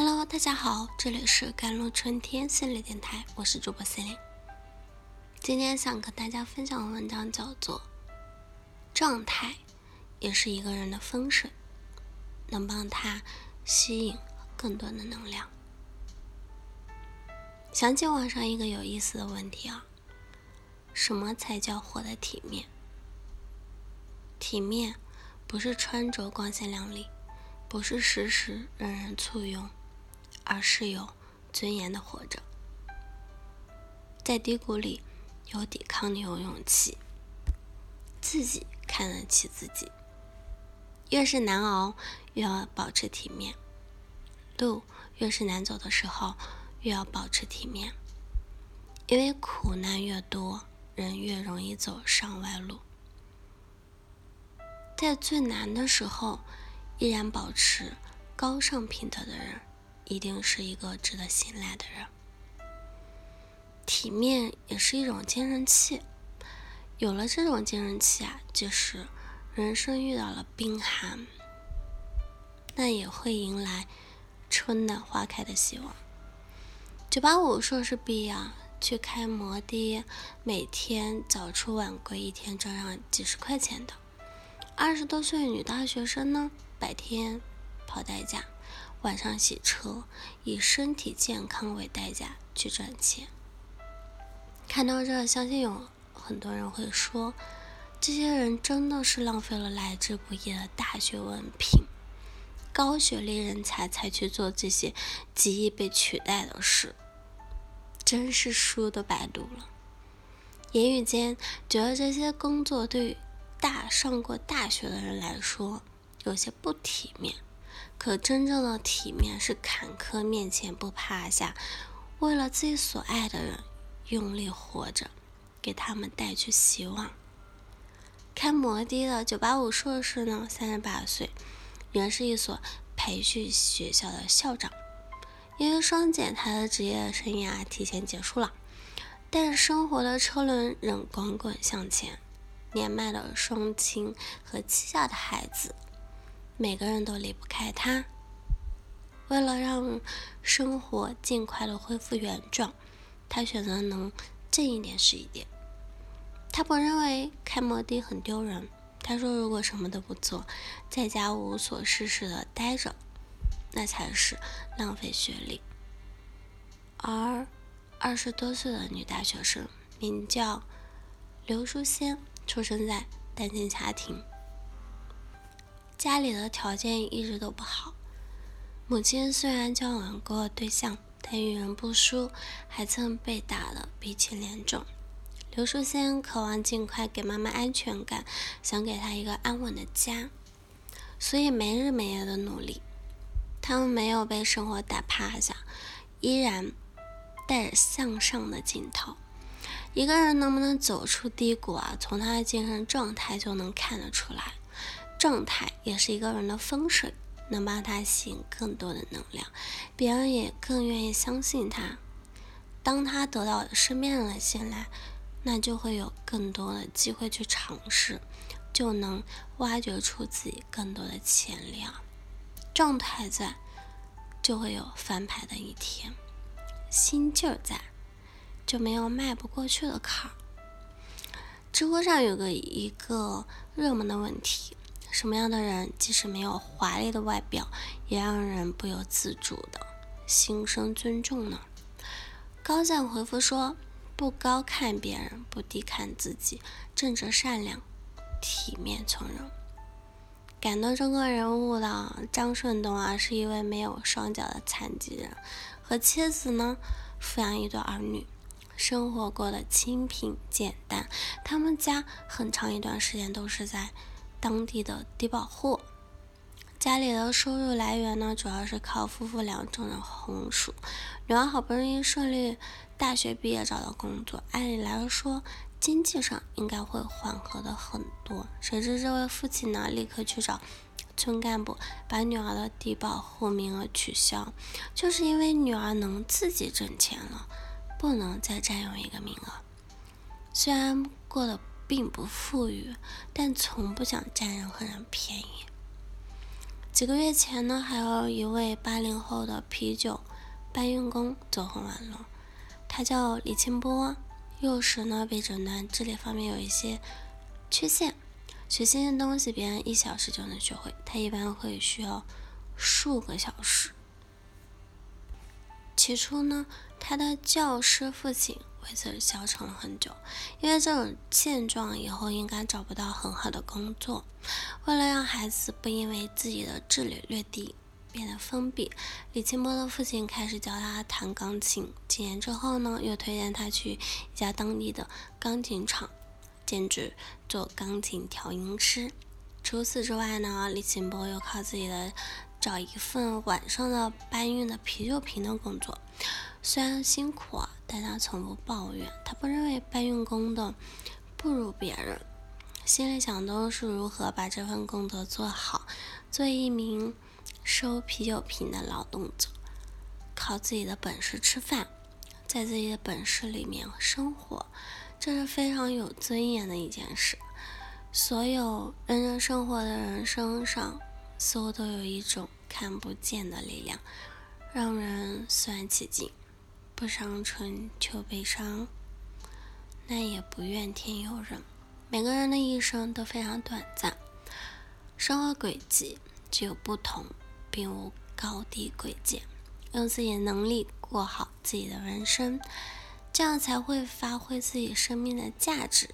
Hello，大家好，这里是甘露春天心理电台，我是主播 C 琳。今天想跟大家分享的文章叫做《状态也是一个人的风水，能帮他吸引更多的能量》。想起网上一个有意思的问题啊，什么才叫活得体面？体面不是穿着光鲜亮丽，不是时时人人簇拥。而是有尊严的活着，在低谷里有抵抗力，有勇气，自己看得起自己。越是难熬，越要保持体面；路越是难走的时候，越要保持体面。因为苦难越多，人越容易走上歪路。在最难的时候，依然保持高尚品德的人。一定是一个值得信赖的人。体面也是一种坚韧气，有了这种坚韧气啊，即使人生遇到了冰寒，那也会迎来春暖花开的希望。九八五硕士毕业去开摩的，每天早出晚归，一天赚上几十块钱的；二十多岁女大学生呢，白天跑代驾。晚上洗车，以身体健康为代价去赚钱。看到这，相信有很多人会说，这些人真的是浪费了来之不易的大学文凭，高学历人才才去做这些极易被取代的事，真是书都白读了。言语间觉得这些工作对大上过大学的人来说有些不体面。可真正的体面是坎坷面前不趴下，为了自己所爱的人用力活着，给他们带去希望。开摩的的九八五硕士呢，三十八岁，原是一所培训学校的校长。因为双减，他的职业生涯提前结束了，但生活的车轮仍滚滚向前。年迈的双亲和膝下的孩子。每个人都离不开他。为了让生活尽快的恢复原状，他选择能挣一点是一点。他不认为开摩的很丢人。他说：“如果什么都不做，在家无所事事的待着，那才是浪费学历。”而二十多岁的女大学生名叫刘淑仙，出生在单亲家庭。家里的条件一直都不好，母亲虽然交往过对象，但遇人不淑，还曾被打得鼻青脸肿。刘淑仙渴望尽快给妈妈安全感，想给她一个安稳的家，所以没日没夜的努力。他们没有被生活打趴下，依然带着向上的劲头。一个人能不能走出低谷啊？从他的精神状态就能看得出来。状态也是一个人的风水，能帮他吸引更多的能量，别人也更愿意相信他。当他得到身边人的信赖，那就会有更多的机会去尝试，就能挖掘出自己更多的潜力。状态在，就会有翻牌的一天；心劲儿在，就没有迈不过去的坎儿。知乎上有个一个热门的问题。什么样的人，即使没有华丽的外表，也让人不由自主的心生尊重呢？高赞回复说：不高看别人，不低看自己，正直善良，体面从容。感动中国人物的张顺东啊，是一位没有双脚的残疾人，和妻子呢抚养一对儿女，生活过得清贫简单。他们家很长一段时间都是在。当地的低保户，家里的收入来源呢，主要是靠夫妇俩种的红薯。女儿好不容易顺利大学毕业找到工作，按理来说经济上应该会缓和的很多。谁知这位父亲呢，立刻去找村干部，把女儿的低保户名额取消，就是因为女儿能自己挣钱了，不能再占用一个名额。虽然过得。并不富裕，但从不想占任何人便宜。几个月前呢，还有一位八零后的啤酒搬运工走红网络，他叫李清波，幼时呢被诊断智力方面有一些缺陷，学新的东西别人一小时就能学会，他一般会需要数个小时。起初呢，他的教师父亲为此消沉了很久，因为这种现状以后应该找不到很好的工作。为了让孩子不因为自己的智力略低变得封闭，李清波的父亲开始教他弹钢琴。几年之后呢，又推荐他去一家当地的钢琴厂兼职做钢琴调音师。除此之外呢，李清波又靠自己的。找一份晚上的搬运的啤酒瓶的工作，虽然辛苦，啊但他从不抱怨。他不认为搬运工的不如别人，心里想都是如何把这份工作做好。作为一名收啤酒瓶的劳动者，靠自己的本事吃饭，在自己的本事里面生活，这是非常有尊严的一件事。所有认真生活的人身上。似乎都有一种看不见的力量，让人肃然起敬。不伤春秋悲伤，那也不怨天尤人。每个人的一生都非常短暂，生活轨迹只有不同，并无高低贵贱。用自己的能力过好自己的人生，这样才会发挥自己生命的价值，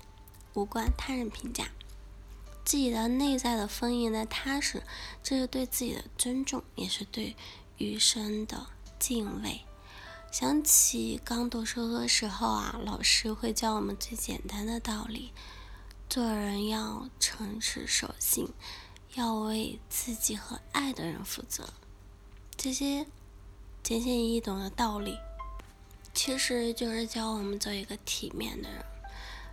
无关他人评价。自己的内在的丰盈的踏实，这是对自己的尊重，也是对余生的敬畏。想起刚读书的时候啊，老师会教我们最简单的道理：做人要诚实守信，要为自己和爱的人负责。这些浅显易懂的道理，其实就是教我们做一个体面的人。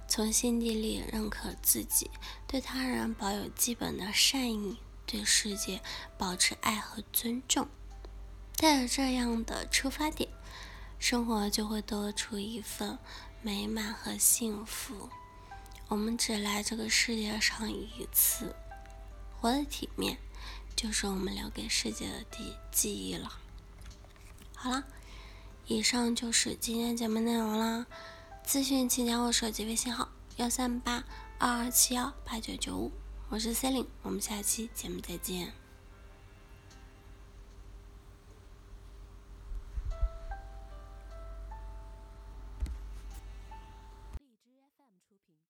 从心底里认可自己，对他人保有基本的善意，对世界保持爱和尊重。带着这样的出发点，生活就会多出一份美满和幸福。我们只来这个世界上一次，活得体面，就是我们留给世界的记记忆了。好了，以上就是今天节目内容啦。咨询请加我手机微信号幺三八二二七幺八九九五，我是 C e l i n e 我们下期节目再见。